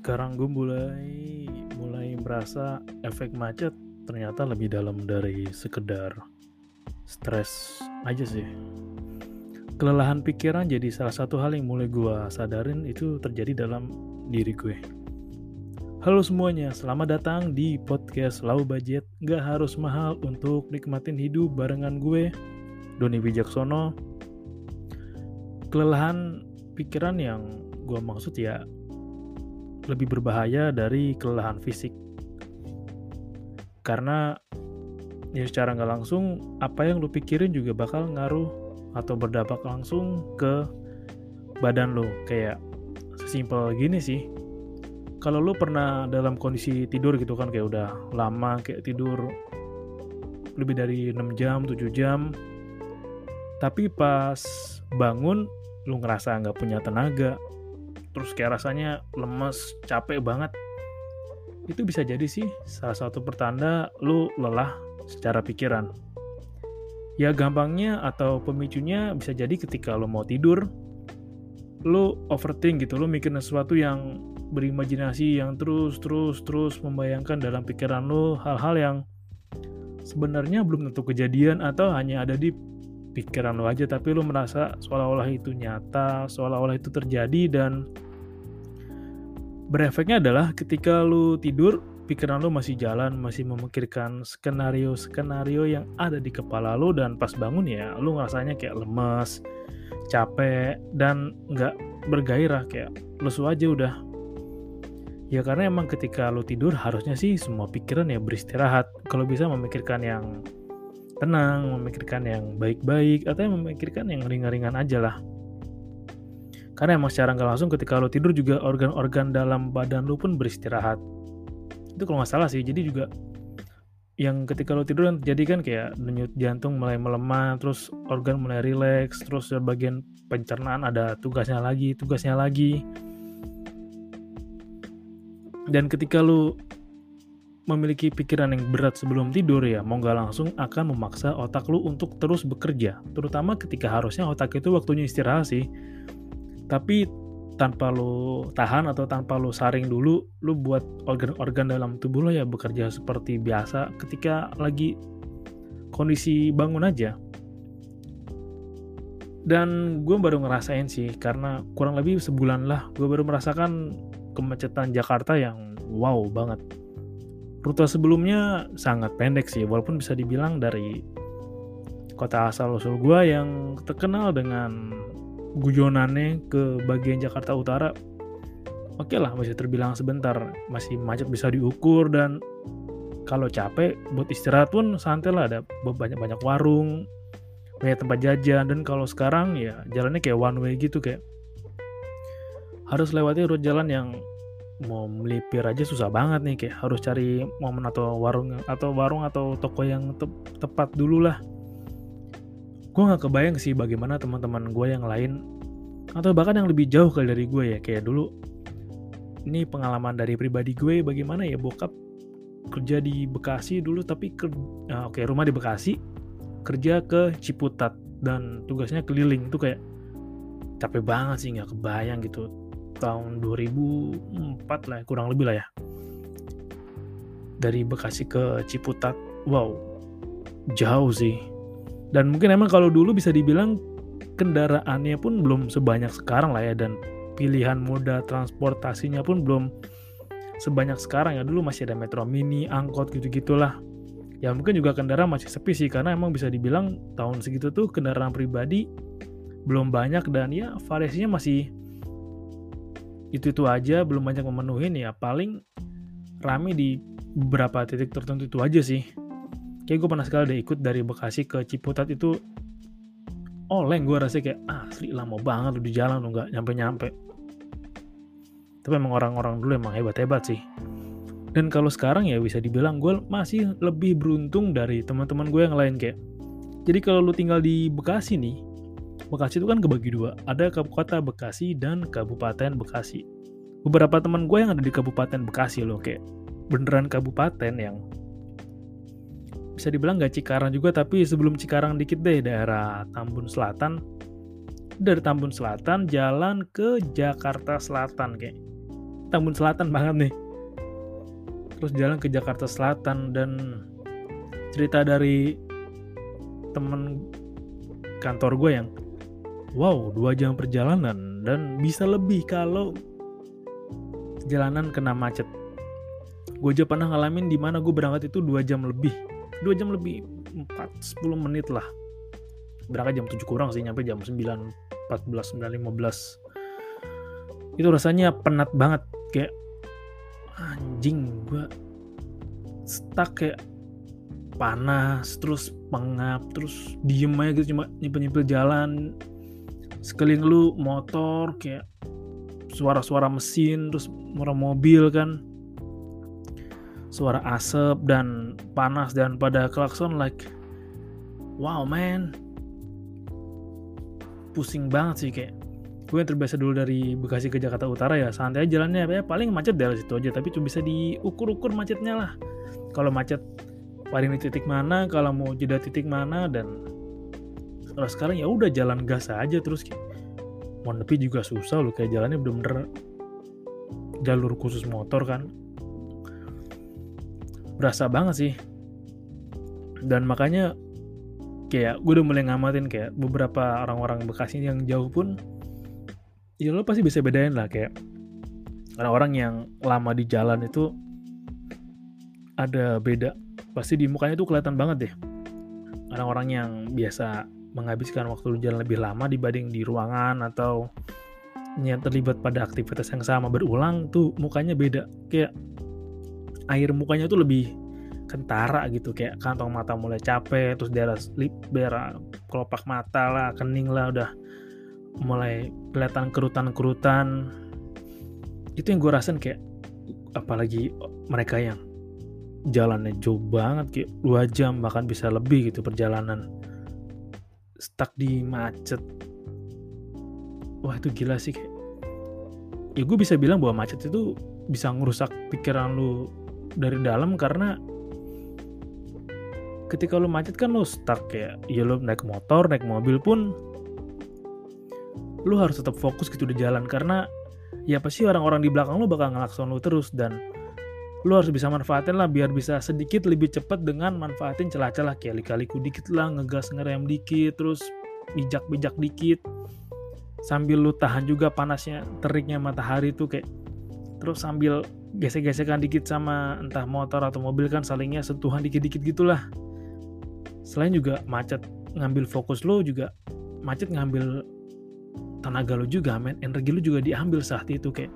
Sekarang gue mulai mulai merasa efek macet ternyata lebih dalam dari sekedar stres aja sih. Kelelahan pikiran jadi salah satu hal yang mulai gue sadarin itu terjadi dalam diri gue. Halo semuanya, selamat datang di podcast Lau Budget. Gak harus mahal untuk nikmatin hidup barengan gue Doni Wijaksono. Kelelahan pikiran yang gue maksud ya lebih berbahaya dari kelelahan fisik. Karena ya secara nggak langsung apa yang lu pikirin juga bakal ngaruh atau berdampak langsung ke badan lu. Kayak sesimpel gini sih. Kalau lu pernah dalam kondisi tidur gitu kan kayak udah lama kayak tidur lebih dari 6 jam, 7 jam. Tapi pas bangun lu ngerasa nggak punya tenaga, terus kayak rasanya lemes, capek banget. Itu bisa jadi sih salah satu pertanda lu lelah secara pikiran. Ya gampangnya atau pemicunya bisa jadi ketika lu mau tidur, lu overthink gitu, lu mikirin sesuatu yang berimajinasi yang terus terus terus membayangkan dalam pikiran lu hal-hal yang sebenarnya belum tentu kejadian atau hanya ada di pikiran lo aja tapi lo merasa seolah-olah itu nyata seolah-olah itu terjadi dan berefeknya adalah ketika lo tidur pikiran lo masih jalan masih memikirkan skenario-skenario yang ada di kepala lo dan pas bangun ya lo ngerasanya kayak lemes capek dan nggak bergairah kayak lesu aja udah. Ya karena emang ketika lo tidur harusnya sih semua pikiran ya beristirahat. Kalau bisa memikirkan yang tenang, memikirkan yang baik-baik, atau yang memikirkan yang ringan-ringan aja lah. Karena emang secara nggak langsung ketika lo tidur juga organ-organ dalam badan lo pun beristirahat. Itu kalau nggak salah sih, jadi juga yang ketika lo tidur kan jadi kan kayak denyut jantung mulai melemah, terus organ mulai rileks, terus bagian pencernaan ada tugasnya lagi, tugasnya lagi. Dan ketika lo memiliki pikiran yang berat sebelum tidur ya mau nggak langsung akan memaksa otak lu untuk terus bekerja. Terutama ketika harusnya otak itu waktunya istirahat sih. Tapi tanpa lu tahan atau tanpa lu saring dulu lu buat organ-organ dalam tubuh lo ya bekerja seperti biasa ketika lagi kondisi bangun aja. Dan gue baru ngerasain sih karena kurang lebih sebulan lah gue baru merasakan kemacetan Jakarta yang wow banget Rute sebelumnya sangat pendek sih, walaupun bisa dibilang dari kota asal usul gua yang terkenal dengan guyonannya ke bagian Jakarta Utara. Oke lah, masih terbilang sebentar, masih macet bisa diukur dan kalau capek buat istirahat pun santai lah ada banyak-banyak warung, banyak tempat jajan dan kalau sekarang ya jalannya kayak one way gitu kayak harus lewati rute jalan yang mau melipir aja susah banget nih kayak harus cari momen atau warung atau warung atau toko yang te tepat dulu lah. Gue nggak kebayang sih bagaimana teman-teman gue yang lain atau bahkan yang lebih jauh kali dari gue ya. Kayak dulu ini pengalaman dari pribadi gue bagaimana ya bokap kerja di Bekasi dulu tapi ke nah, oke okay, rumah di Bekasi kerja ke Ciputat dan tugasnya keliling. Itu kayak capek banget sih nggak kebayang gitu tahun 2004 lah kurang lebih lah ya. Dari Bekasi ke Ciputat. Wow. Jauh sih. Dan mungkin emang kalau dulu bisa dibilang kendaraannya pun belum sebanyak sekarang lah ya dan pilihan moda transportasinya pun belum sebanyak sekarang ya. Dulu masih ada metro mini, angkot gitu-gitulah. Ya mungkin juga kendaraan masih sepi sih karena emang bisa dibilang tahun segitu tuh kendaraan pribadi belum banyak dan ya variasinya masih itu-itu aja belum banyak memenuhi ya paling rame di beberapa titik tertentu itu aja sih. Kayak gue pernah sekali deh ikut dari Bekasi ke Ciputat itu oleng gue rasa kayak ah, asli lama banget udah jalan tuh nggak nyampe-nyampe. Tapi emang orang-orang dulu emang hebat-hebat sih. Dan kalau sekarang ya bisa dibilang gue masih lebih beruntung dari teman-teman gue yang lain kayak jadi kalau lu tinggal di Bekasi nih Bekasi itu kan kebagi dua. Ada kota Bekasi dan Kabupaten Bekasi. Beberapa teman gue yang ada di Kabupaten Bekasi loh kayak beneran kabupaten yang bisa dibilang gak Cikarang juga tapi sebelum Cikarang dikit deh daerah Tambun Selatan. Dari Tambun Selatan jalan ke Jakarta Selatan kayak Tambun Selatan banget nih. Terus jalan ke Jakarta Selatan dan cerita dari temen kantor gue yang wow dua jam perjalanan dan bisa lebih kalau jalanan kena macet. Gue aja pernah ngalamin di mana gue berangkat itu dua jam lebih. Dua jam lebih 4 10 menit lah. Berangkat jam 7 kurang sih nyampe jam 9 14 9 15 itu rasanya penat banget kayak anjing gue stuck kayak panas terus pengap terus diem aja gitu cuma nyempil-nyempil jalan sekeliling lu motor kayak suara-suara mesin terus suara mobil kan. Suara asap dan panas dan pada klakson like wow man. Pusing banget sih kayak. Gue yang terbiasa dulu dari Bekasi ke Jakarta Utara ya santai aja jalannya. Ya paling macet dari situ aja tapi cuma bisa diukur-ukur macetnya lah. Kalau macet paling di titik mana kalau mau jeda titik mana dan kalau sekarang ya udah jalan gas aja terus. Kayak mau nepi juga susah loh kayak jalannya bener-bener jalur khusus motor kan. Berasa banget sih. Dan makanya kayak gue udah mulai ngamatin kayak beberapa orang-orang Bekasi yang jauh pun ya lo pasti bisa bedain lah kayak orang-orang yang lama di jalan itu ada beda. Pasti di mukanya tuh kelihatan banget deh. Orang-orang yang biasa menghabiskan waktu jalan lebih lama dibanding di ruangan atau yang terlibat pada aktivitas yang sama. Berulang tuh mukanya beda. Kayak air mukanya tuh lebih kentara gitu. Kayak kantong mata mulai capek terus daerah lip daerah kelopak mata lah kening lah udah mulai kelihatan kerutan-kerutan. Itu yang gue rasain kayak apalagi mereka yang jalannya jauh banget kayak dua jam bahkan bisa lebih gitu perjalanan stuck di macet. Wah itu gila sih kayak. Ya gue bisa bilang bahwa macet itu bisa ngerusak pikiran lu dari dalam karena ketika lo macet kan lo stuck ya ya lo naik motor naik mobil pun lo harus tetap fokus gitu di jalan karena ya pasti orang-orang di belakang lo bakal ngelakson lo terus dan lo harus bisa manfaatin lah biar bisa sedikit lebih cepat dengan manfaatin celah-celah. Kayak kali-kaliku dikit lah ngegas ngerem dikit terus bijak-bijak dikit. Sambil lu tahan juga panasnya teriknya matahari tuh kayak terus sambil gesek-gesekan dikit sama entah motor atau mobil kan salingnya sentuhan dikit-dikit gitulah. Selain juga macet ngambil fokus lo juga macet ngambil tenaga lo juga men energi lo juga diambil saat itu kayak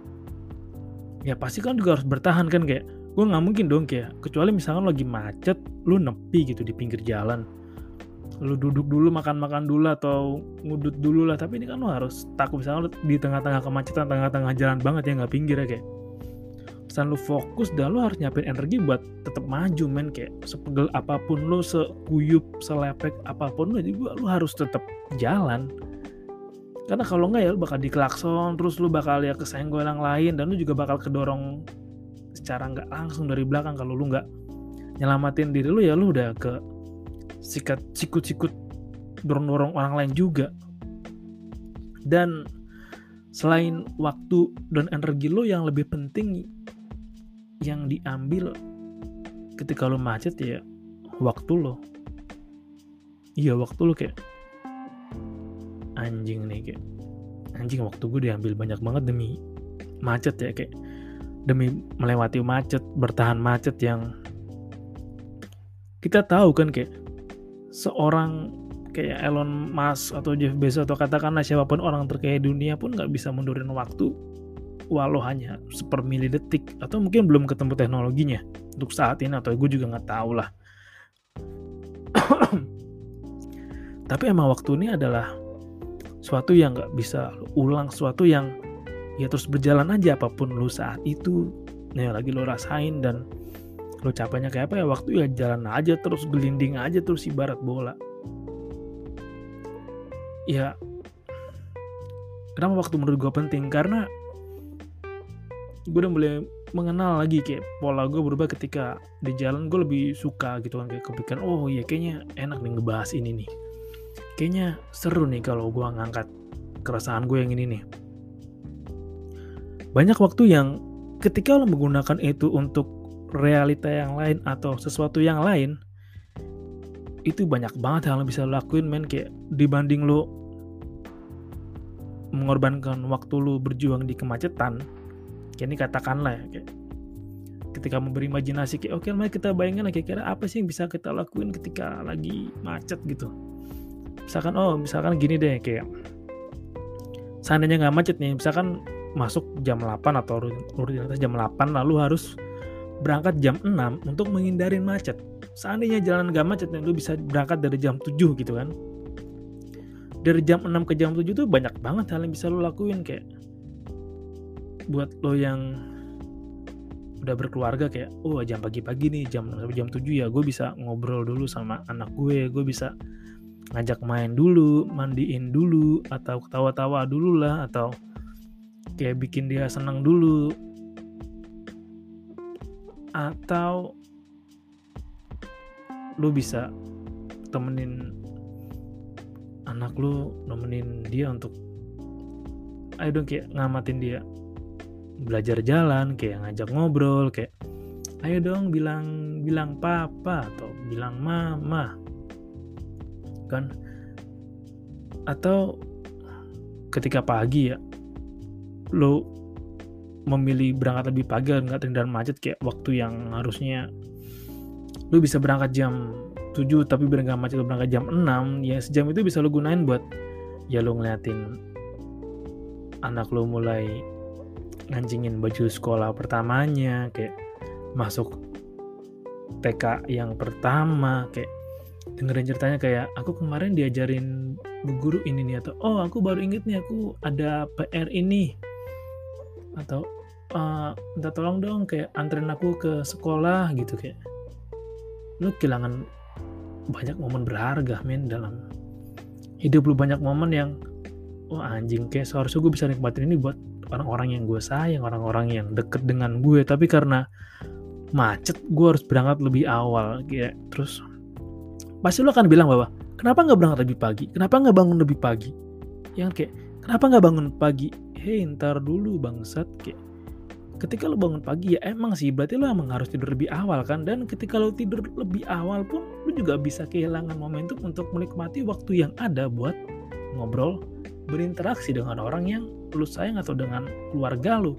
ya pasti kan juga harus bertahan kan kayak gue nggak mungkin dong kayak kecuali misalkan lagi macet lu nepi gitu di pinggir jalan. Lu duduk dulu makan-makan dulu atau ngudut dulu lah. Tapi ini kan lo harus takut misalnya lu di tengah-tengah kemacetan tengah-tengah jalan banget ya nggak pinggir ya kayak. Pesan lu fokus dan lu harus nyiapin energi buat tetap maju men kayak sepegel apa pun lu sekuyup selepek apa pun lu juga lu harus tetap jalan karena kalau enggak ya lu bakal diklakson terus lu bakal ya kesenggol yang lain dan lu juga bakal kedorong secara nggak langsung dari belakang kalau lu nggak nyelamatin diri lu ya lu udah ke sikat sikut-sikut dorong-dorong orang lain juga. Dan selain waktu dan energi lo yang lebih penting yang diambil ketika lo macet ya waktu lo iya waktu lo kayak anjing nih kayak anjing waktu gue diambil banyak banget demi macet ya kayak demi melewati macet bertahan macet yang kita tahu kan kayak seorang kayak Elon Musk atau Jeff Bezos atau katakanlah siapa pun orang terkaya dunia pun nggak bisa mundurin waktu walau hanya sepermili detik atau mungkin belum ketemu teknologinya untuk saat ini atau gue juga nggak tahu lah. Tapi emang waktu ini adalah suatu yang nggak bisa ulang suatu yang ya terus berjalan aja apa pun lu saat itu. Nih lagi lo rasain dan lo capeknya kayak apa ya waktu ya jalan aja terus gelinding aja terus ibarat bola. Ya kenapa waktu menurut gue penting? Karena gue udah mulai mengenal lagi kayak pola gue berubah ketika di jalan gue lebih suka gitu kan kayak kepikiran oh iya kayaknya enak nih ngebahas ini nih kayaknya seru nih kalau gue ngangkat keresahan gue yang ini nih. Banyak waktu yang ketika lo menggunakan itu untuk realita yang lain atau sesuatu yang lain itu banyak banget hal yang bisa lo lakuin men. Kayak dibanding lo mengorbankan waktu lo berjuang di kemacetan kayak ini katakanlah ya kayak ketika memberi imajinasi kayak oke okay, mari kita bayangin lagi kira apa sih yang bisa kita lakuin ketika lagi macet gitu misalkan oh misalkan gini deh kayak seandainya nggak macet nih misalkan masuk jam 8 atau rutinitas jam 8 lalu harus berangkat jam 6 untuk menghindari macet. Seandainya jalan nggak macet nih lu bisa berangkat dari jam 7 gitu kan. Dari jam 6 ke jam 7 tuh banyak banget hal yang bisa lu lakuin kayak buat lo yang udah berkeluarga kayak oh jam pagi-pagi nih jam jam 7 ya gue bisa ngobrol dulu sama anak gue gue bisa ngajak main dulu mandiin dulu atau ketawa-tawa dulu lah atau kayak bikin dia senang dulu. Atau lu bisa temenin anak lu nemenin dia untuk ayo dong kayak ngamatin dia. Belajar jalan kayak ngajak ngobrol kayak ayo dong bilang bilang papa atau bilang mama kan? Atau ketika pagi ya lo memilih berangkat lebih pagi nggak terhindar macet kayak waktu yang harusnya lo bisa berangkat jam 7 tapi nggak macet lo berangkat jam 6 ya sejam itu bisa lo gunain buat ya lo ngeliatin anak lo mulai ngancingin baju sekolah pertamanya kayak masuk TK yang pertama kayak dengerin ceritanya kayak aku kemarin diajarin bu guru ini nih atau oh aku baru inget nih aku ada PR ini atau uh, minta tolong dong kayak anterin aku ke sekolah gitu kayak lu kehilangan banyak momen berharga men dalam hidup lu banyak momen yang oh, anjing kayak seharusnya gue bisa nikmatin ini buat orang-orang yang gue sayang, orang-orang yang deket dengan gue. Tapi karena macet, gue harus berangkat lebih awal. Kayak terus pasti lo akan bilang bahwa kenapa nggak berangkat lebih pagi? Kenapa nggak bangun lebih pagi? Yang kayak kenapa nggak bangun pagi? Hei, ntar dulu bangsat. Kayak ketika lo bangun pagi ya emang sih berarti lo emang harus tidur lebih awal kan dan ketika lo tidur lebih awal pun lo juga bisa kehilangan momentum untuk menikmati waktu yang ada buat ngobrol berinteraksi dengan orang yang lu sayang atau dengan keluarga lu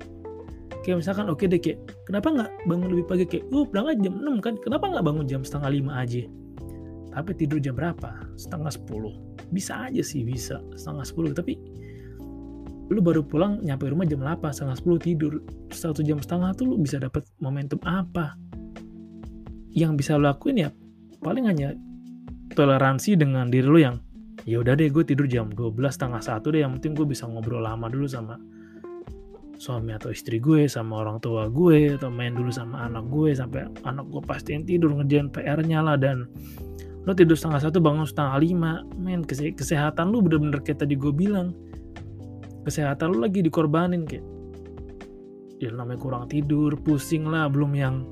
kayak misalkan oke okay deh kayak kenapa nggak bangun lebih pagi kayak uh berangkat jam 6 kan kenapa nggak bangun jam setengah lima aja tapi tidur jam berapa? Setengah 10 bisa aja sih bisa. Setengah 10 tapi lu baru pulang nyampe rumah jam 8 setengah 10 tidur. Satu jam setengah tuh lu bisa dapat momentum apa? Yang bisa lu lakuin ya paling hanya toleransi dengan diri lu yang ya udah deh gue tidur jam 12 setengah satu deh. Yang penting gue bisa ngobrol lama dulu sama suami atau istri gue sama orang tua gue atau main dulu sama anak gue sampai anak gue pastiin tidur ngerjain PR-nya lah dan lo tidur setengah satu bangun setengah lima. Main kesehatan lu bener-bener kayak tadi gue bilang. Kesehatan lu lagi dikorbanin kayak. Ya namanya kurang tidur pusing lah belum yang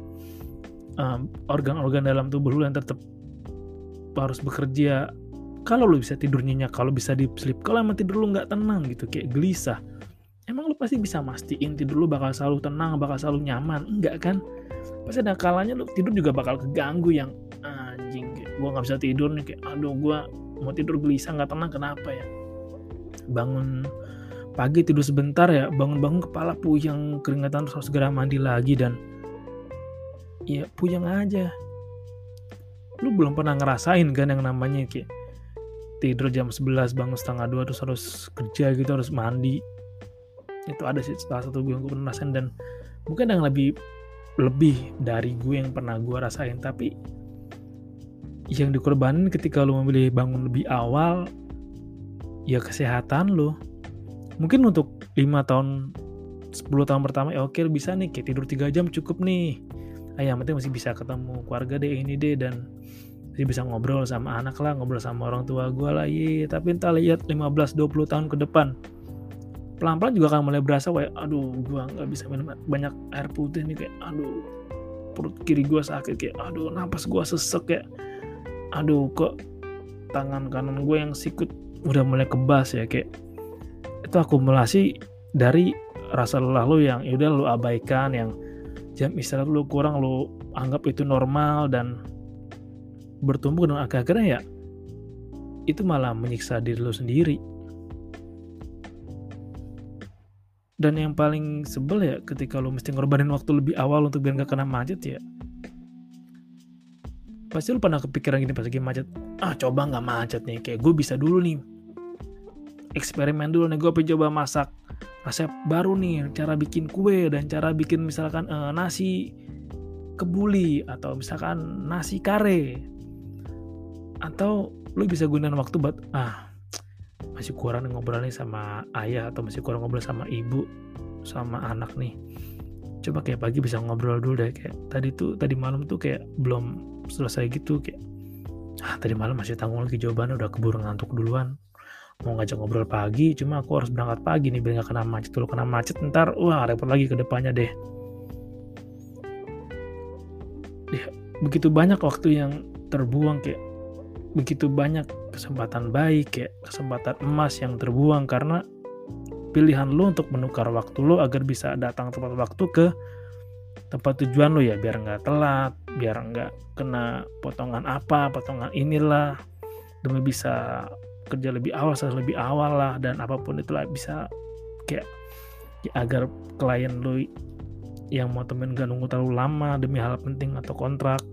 organ-organ um, dalam tubuh lu yang tetap harus bekerja. Kalau lu bisa tidur nyenyak kalau bisa deep sleep kalau emang tidur lu nggak tenang gitu kayak gelisah. Emang lu pasti bisa mastiin tidur lu bakal selalu tenang bakal selalu nyaman? Enggak kan? Pasti ada kalanya lu tidur juga bakal keganggu yang gua nggak bisa tidur nih kayak aduh gua mau tidur gelisah nggak tenang kenapa ya? Bangun pagi tidur sebentar ya bangun-bangun kepala puyeng keringatan harus segera mandi lagi dan ya puyeng aja. Lu belum pernah ngerasain kan yang namanya kayak tidur jam 11 bangun setengah dua terus harus kerja gitu harus mandi. Itu ada sih salah satu gue yang gue pernah rasain dan mungkin yang lebih lebih dari gue yang pernah gue rasain tapi yang dikorbanin ketika lu memilih bangun lebih awal ya kesehatan lo mungkin untuk lima tahun 10 tahun pertama ya oke bisa nih kayak tidur 3 jam cukup nih. Ah, penting masih bisa ketemu keluarga deh ini deh dan masih bisa ngobrol sama anak lah ngobrol sama orang tua gue lah iya. Tapi entah lihat 15-20 tahun ke depan pelan-pelan juga akan mulai berasa kayak aduh gue nggak bisa minum banyak air putih nih kayak aduh perut kiri gue sakit kayak aduh napas gue sesek kayak aduh kok tangan kanan gue yang sikut udah mulai kebas ya kayak itu akumulasi dari rasa lelah lu yang yaudah lu abaikan yang jam istirahat lu kurang lu anggap itu normal dan bertumbuh dengan akhir-akhirnya ya itu malah menyiksa diri lu sendiri. Dan yang paling sebel ya ketika lu mesti ngorbanin waktu lebih awal untuk biar gak kena macet ya pasti lu pernah kepikiran gini pas lagi macet ah coba nggak macet nih kayak gue bisa dulu nih eksperimen dulu nih gue coba masak resep baru nih cara bikin kue dan cara bikin misalkan uh, nasi kebuli atau misalkan nasi kare. Atau lu bisa gunain waktu buat ah masih kurang ngobrol nih sama ayah atau masih kurang ngobrol sama ibu sama anak nih. Coba kayak pagi bisa ngobrol dulu deh. Kayak tadi tuh tadi malam tuh kayak belum selesai gitu kayak ah tadi malam masih tanggung lagi jawabannya udah keburu ngantuk duluan. Mau ngajak ngobrol pagi cuma aku harus berangkat pagi nih biar gak kena macet. Dulu kena macet ntar wah repot lagi ke depannya deh. Ya, begitu banyak waktu yang terbuang kayak begitu banyak kesempatan baik kayak kesempatan emas yang terbuang karena pilihan lo untuk menukar waktu lo agar bisa datang tepat waktu ke tempat tujuan lo ya biar nggak telat biar nggak kena potongan apa potongan inilah. Demi bisa kerja lebih awal selesai lebih awal lah dan apa pun itulah bisa kayak ya, agar klien lo yang mau temen gak nunggu terlalu lama demi hal penting atau kontrak.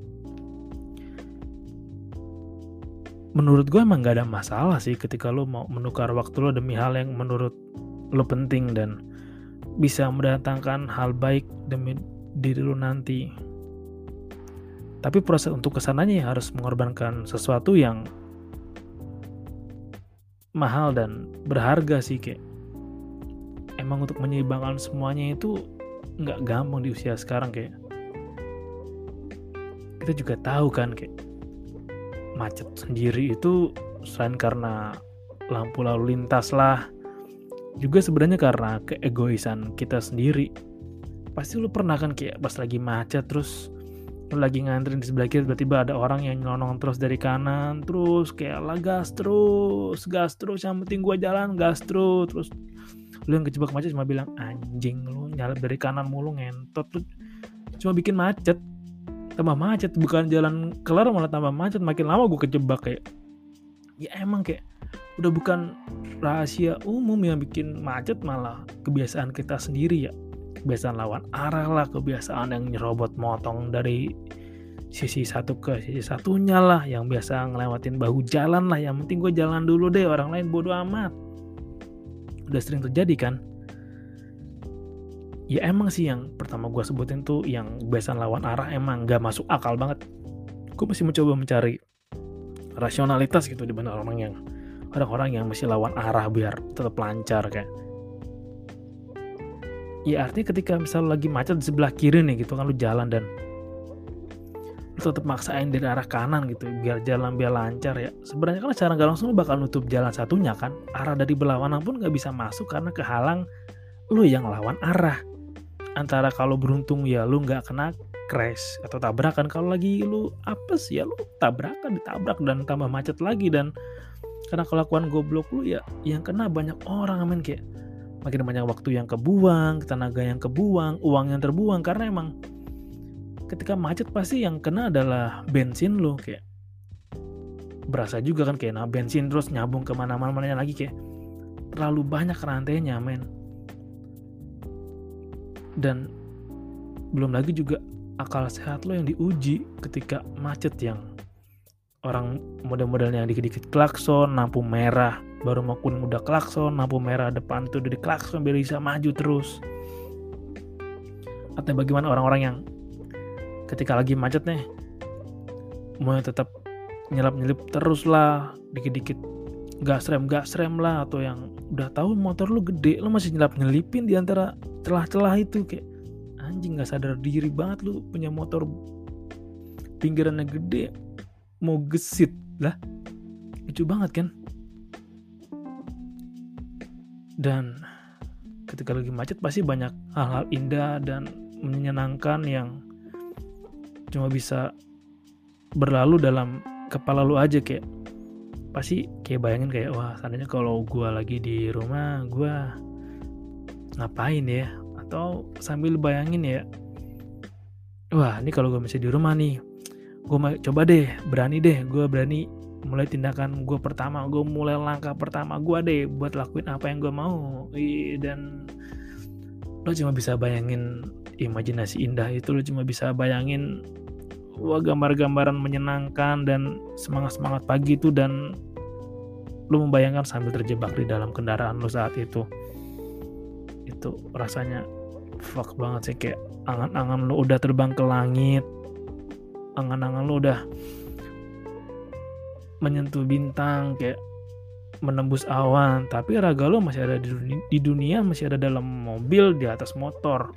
Menurut gue emang gak ada masalah sih ketika lo mau menukar waktu lo demi hal yang menurut lo penting dan bisa mendatangkan hal baik demi diri lo nanti. Tapi proses untuk ke sananya ya harus mengorbankan sesuatu yang mahal dan berharga sih kayak emang untuk menyeimbangkan semuanya itu nggak gampang di usia sekarang kayak kita juga tahu kan kayak macet sendiri itu selain karena lampu lalu lintas lah juga sebenarnya karena keegoisan kita sendiri pasti lu pernah kan kayak pas lagi macet terus lu lagi ngantri di sebelah kiri tiba-tiba ada orang yang nyelonong terus dari kanan terus kayak lah gas terus gas terus yang penting gua jalan gas terus. Terus lu yang kejebak macet cuma bilang anjing lu nyalip dari kanan mulu ngentot. Lu cuma bikin macet tambah macet bukan jalan kelar malah tambah macet makin lama gue kejebak kayak ya emang kayak udah bukan rahasia umum yang bikin macet malah kebiasaan kita sendiri ya kebiasaan lawan arah lah kebiasaan yang nyerobot motong dari sisi satu ke sisi satunya lah yang biasa ngelewatin bahu jalan lah. Yang penting gue jalan dulu deh orang lain bodoh amat. Udah sering terjadi kan? Ya emang sih yang pertama gue sebutin tuh yang kebiasaan lawan arah emang gak masuk akal banget. Gue masih mencoba mencari rasionalitas gitu di benar orang yang orang-orang yang masih lawan arah biar tetap lancar kayak ya artinya ketika misal lagi macet di sebelah kiri nih gitu kan lu jalan dan lu tetap maksain dari arah kanan gitu biar jalan biar lancar ya. Sebenarnya kan secara nggak langsung lu bakal nutup jalan satunya kan. Arah dari berlawanan pun nggak bisa masuk karena kehalang lu yang lawan arah. Antara kalau beruntung ya lu nggak kena crash atau tabrakan. Kalau lagi lu apes ya lu tabrakan ditabrak dan tambah macet lagi. Dan karena kelakuan goblok lu ya yang kena banyak orang amin kayak makin banyak waktu yang kebuang, tenaga yang kebuang, uang yang terbuang. Karena emang ketika macet pasti yang kena adalah bensin lo kayak berasa juga kan kayak nah bensin terus nyambung ke mana-mana lagi kayak terlalu banyak rantainya men. Dan belum lagi juga akal sehat lo yang diuji ketika macet yang orang model-modelnya yang dikit-dikit klakson lampu merah baru mau kuning udah klakson lampu merah depan tuh udah klakson biar bisa maju terus. Atau bagaimana orang-orang yang ketika lagi macet nih mau tetap nyelap-nyelip terus lah dikit-dikit gas rem gas rem lah atau yang udah tahu motor lu gede lu masih nyelap-nyelipin di antara celah-celah itu kayak anjing nggak sadar diri banget lu punya motor pinggirannya gede mau gesit. Lah lucu banget kan dan ketika lagi macet pasti banyak hal-hal indah dan menyenangkan yang cuma bisa berlalu dalam kepala lu aja kayak pasti kayak bayangin kayak wah seandainya kalau gue lagi di rumah gue ngapain ya? Atau sambil bayangin ya wah ini kalau gue masih di rumah nih gue coba deh berani deh gue berani mulai tindakan gue pertama gue mulai langkah pertama gue deh buat lakuin apa yang gue mau. Dan lo cuma bisa bayangin imajinasi indah itu lo cuma bisa bayangin wah gambar-gambaran menyenangkan dan semangat-semangat pagi itu dan lo membayangkan sambil terjebak di dalam kendaraan lo saat itu. Itu rasanya fuck banget sih kayak angan-angan lo udah terbang ke langit angan-angan lo udah menyentuh bintang kayak menembus awan. Tapi raga lo masih ada di dunia, di dunia masih ada dalam mobil di atas motor.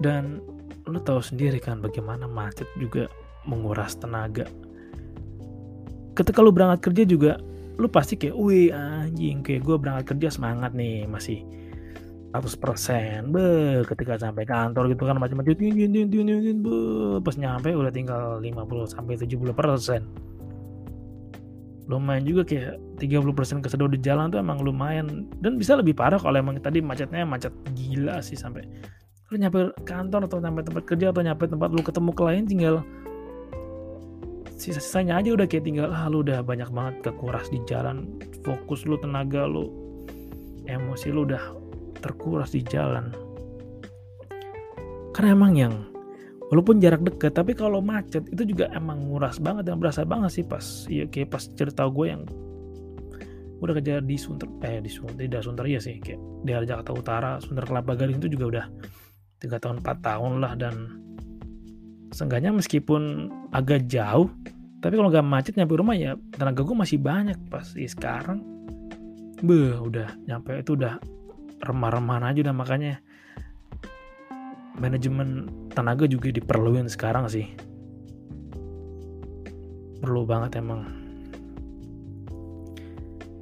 Dan lo tahu sendiri kan bagaimana macet juga menguras tenaga. Ketika lo berangkat kerja juga lo pasti kayak wih anjing. Kayak gue berangkat kerja semangat nih masih 100% be ketika sampai kantor gitu kan macam-macam pas nyampe udah tinggal 50 sampai 70 persen. Lumayan juga kayak 30 persen kesedot di jalan tuh emang lumayan. Dan bisa lebih parah kalau emang tadi macetnya macet gila sih sampai. Lu nyampe kantor atau nyampe tempat kerja atau nyampe tempat lu ketemu klien tinggal sisa-sisanya aja udah kayak tinggal ah lu udah banyak banget kekuras di jalan fokus lu tenaga lu emosi lu udah terkuras di jalan. Karena emang yang walaupun jarak dekat tapi kalau macet itu juga emang nguras banget dan berasa banget sih pas ya kayak pas cerita gue yang udah kerja di Sunter eh di Sunter tidak Sunter ya sih kayak di arah Jakarta Utara Sunter Kelapa Gading itu juga udah tiga tahun 4 tahun lah dan seenggaknya meskipun agak jauh tapi kalau nggak macet nyampe rumah ya tenaga gue masih banyak pas ya sekarang beh udah nyampe itu udah remah-remahan aja udah makanya manajemen tenaga juga diperluin sekarang sih. Perlu banget emang.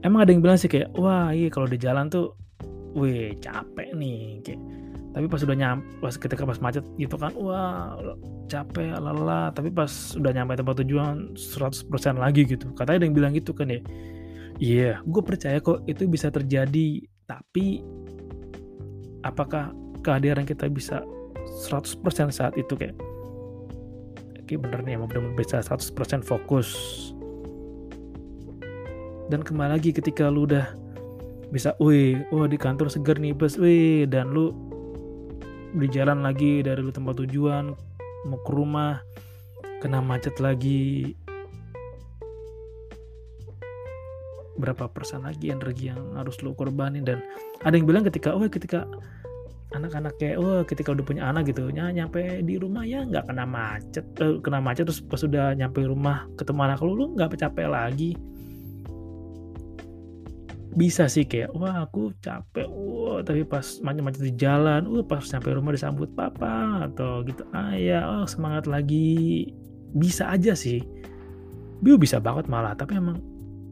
Emang ada yang bilang sih kayak wah iya kalau di jalan tuh wih capek nih kayak. Tapi pas udah nyampe pas ketika pas macet gitu kan wah capek lelah. Tapi pas udah nyampe tempat tujuan 100% lagi gitu. Katanya ada yang bilang gitu kan ya. Iya yeah, gue percaya kok itu bisa terjadi tapi apakah kehadiran kita bisa 100% saat itu kayak oke bener nih emang bener-bener bisa 100% fokus. Dan kembali lagi ketika lu udah bisa wih oh di kantor seger nih bus wih dan lu di jalan lagi dari lu tempat tujuan mau ke rumah kena macet lagi berapa persen lagi energi yang harus lo korbanin. Dan ada yang bilang ketika oh ketika anak-anak kayak oh ketika udah punya anak gitu ya nyampe di rumah ya nggak kena macet. Eh, kena macet terus pas udah nyampe rumah ketemu anak lu lu nggak capek lagi. Bisa sih kayak wah aku capek wah tapi pas macet-macet di jalan wah pas nyampe rumah disambut papa atau gitu. Ah ya oh semangat lagi. Bisa aja sih. Bio bisa banget malah tapi emang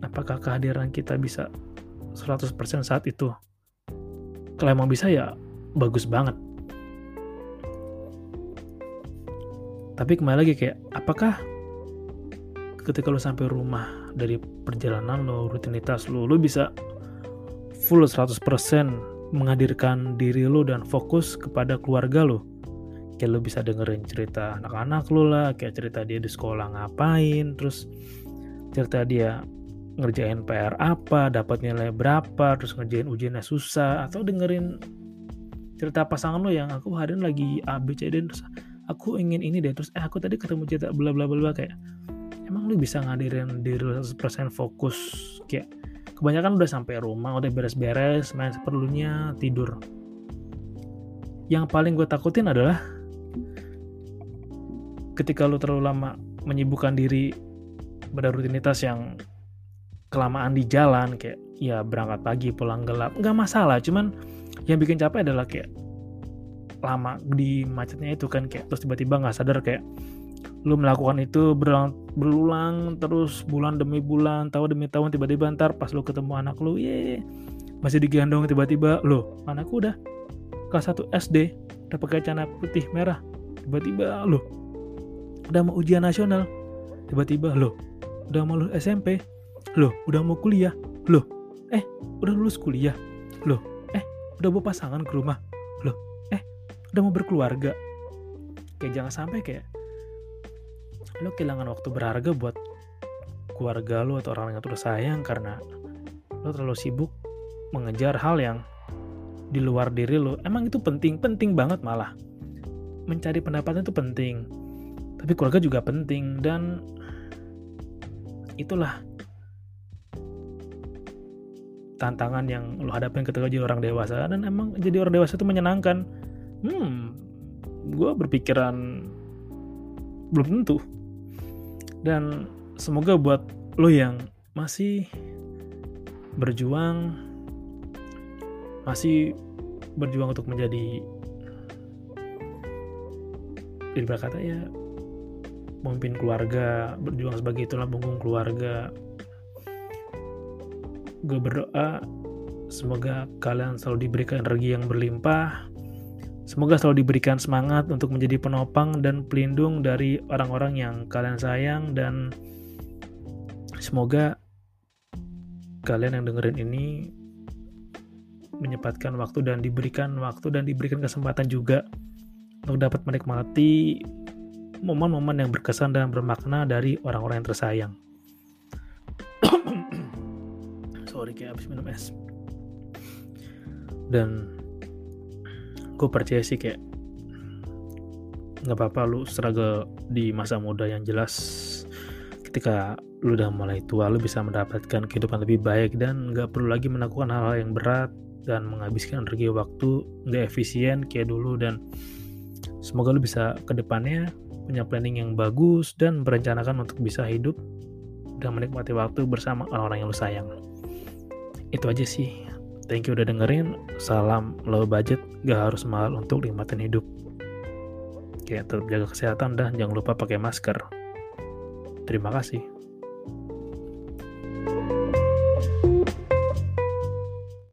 apakah kehadiran kita bisa 100% saat itu? Kalau emang bisa ya bagus banget. Tapi kembali lagi kayak apakah ketika lo sampai rumah dari perjalanan lo rutinitas lo lo bisa full 100% menghadirkan diri lo dan fokus kepada keluarga lo kayak lo bisa dengerin cerita anak-anak lo lah kayak cerita dia di sekolah ngapain terus cerita dia ngerjain PR apa, dapat nilai berapa, terus ngerjain ujiannya susah, atau dengerin cerita pasangan lo yang aku hari ini lagi A, B, C, D, terus aku ingin ini deh, terus eh aku tadi ketemu cerita bla bla bla kayak emang lu bisa ngadirin diri lu 100% fokus kayak kebanyakan udah sampai rumah, udah beres-beres, main seperlunya, tidur. Yang paling gue takutin adalah ketika lu terlalu lama menyibukkan diri pada rutinitas yang kelamaan di jalan kayak ya berangkat pagi pulang gelap nggak masalah. Cuman yang bikin capek adalah kayak lama di macetnya itu kan kayak terus tiba-tiba nggak sadar kayak lu melakukan itu berulang, berulang terus bulan demi bulan tahun demi tahun tiba-tiba ntar pas lu ketemu anak lu ye masih digendong tiba-tiba lo anakku udah kelas 1 SD udah pakai celana putih merah. Tiba-tiba lo udah mau ujian nasional. Tiba-tiba lo udah mau lulus SMP loh udah mau kuliah? Loh eh udah lulus kuliah? Loh eh udah bawa pasangan ke rumah? Loh eh udah mau berkeluarga? Kayak jangan sampai kayak lo kehilangan waktu berharga buat keluarga lo atau orang yang terus sayang karena lo terlalu sibuk mengejar hal yang di luar diri lo. Emang itu penting penting banget malah. Mencari pendapatan itu penting tapi keluarga juga penting dan itulah tantangan yang lo hadapin ketika jadi orang dewasa. Dan emang jadi orang dewasa itu menyenangkan. Hmm gue berpikiran belum tentu. Dan semoga buat lo yang masih berjuang masih berjuang untuk menjadi ibarat kata ya memimpin keluarga berjuang sebagai itulah punggung keluarga gue berdoa semoga kalian selalu diberikan energi yang berlimpah. Semoga selalu diberikan semangat untuk menjadi penopang dan pelindung dari orang-orang yang kalian sayang dan semoga kalian yang dengerin ini menyempatkan waktu dan diberikan waktu dan diberikan kesempatan juga untuk dapat menikmati momen-momen yang berkesan dan bermakna dari orang-orang yang tersayang sorry kayak habis minum es. Dan gue percaya sih kayak nggak apa-apa lu struggle di masa muda yang jelas. Ketika lu udah mulai tua lu bisa mendapatkan kehidupan lebih baik dan nggak perlu lagi melakukan hal-hal yang berat dan menghabiskan energi waktu nggak efisien kayak dulu. Dan semoga lu bisa ke depannya punya planning yang bagus dan merencanakan untuk bisa hidup dan menikmati waktu bersama orang-orang yang lu sayang itu aja sih. Thank you udah dengerin. Salam low budget gak harus mahal untuk nikmatin hidup. Oke tetap jaga kesehatan dan jangan lupa pakai masker. Terima kasih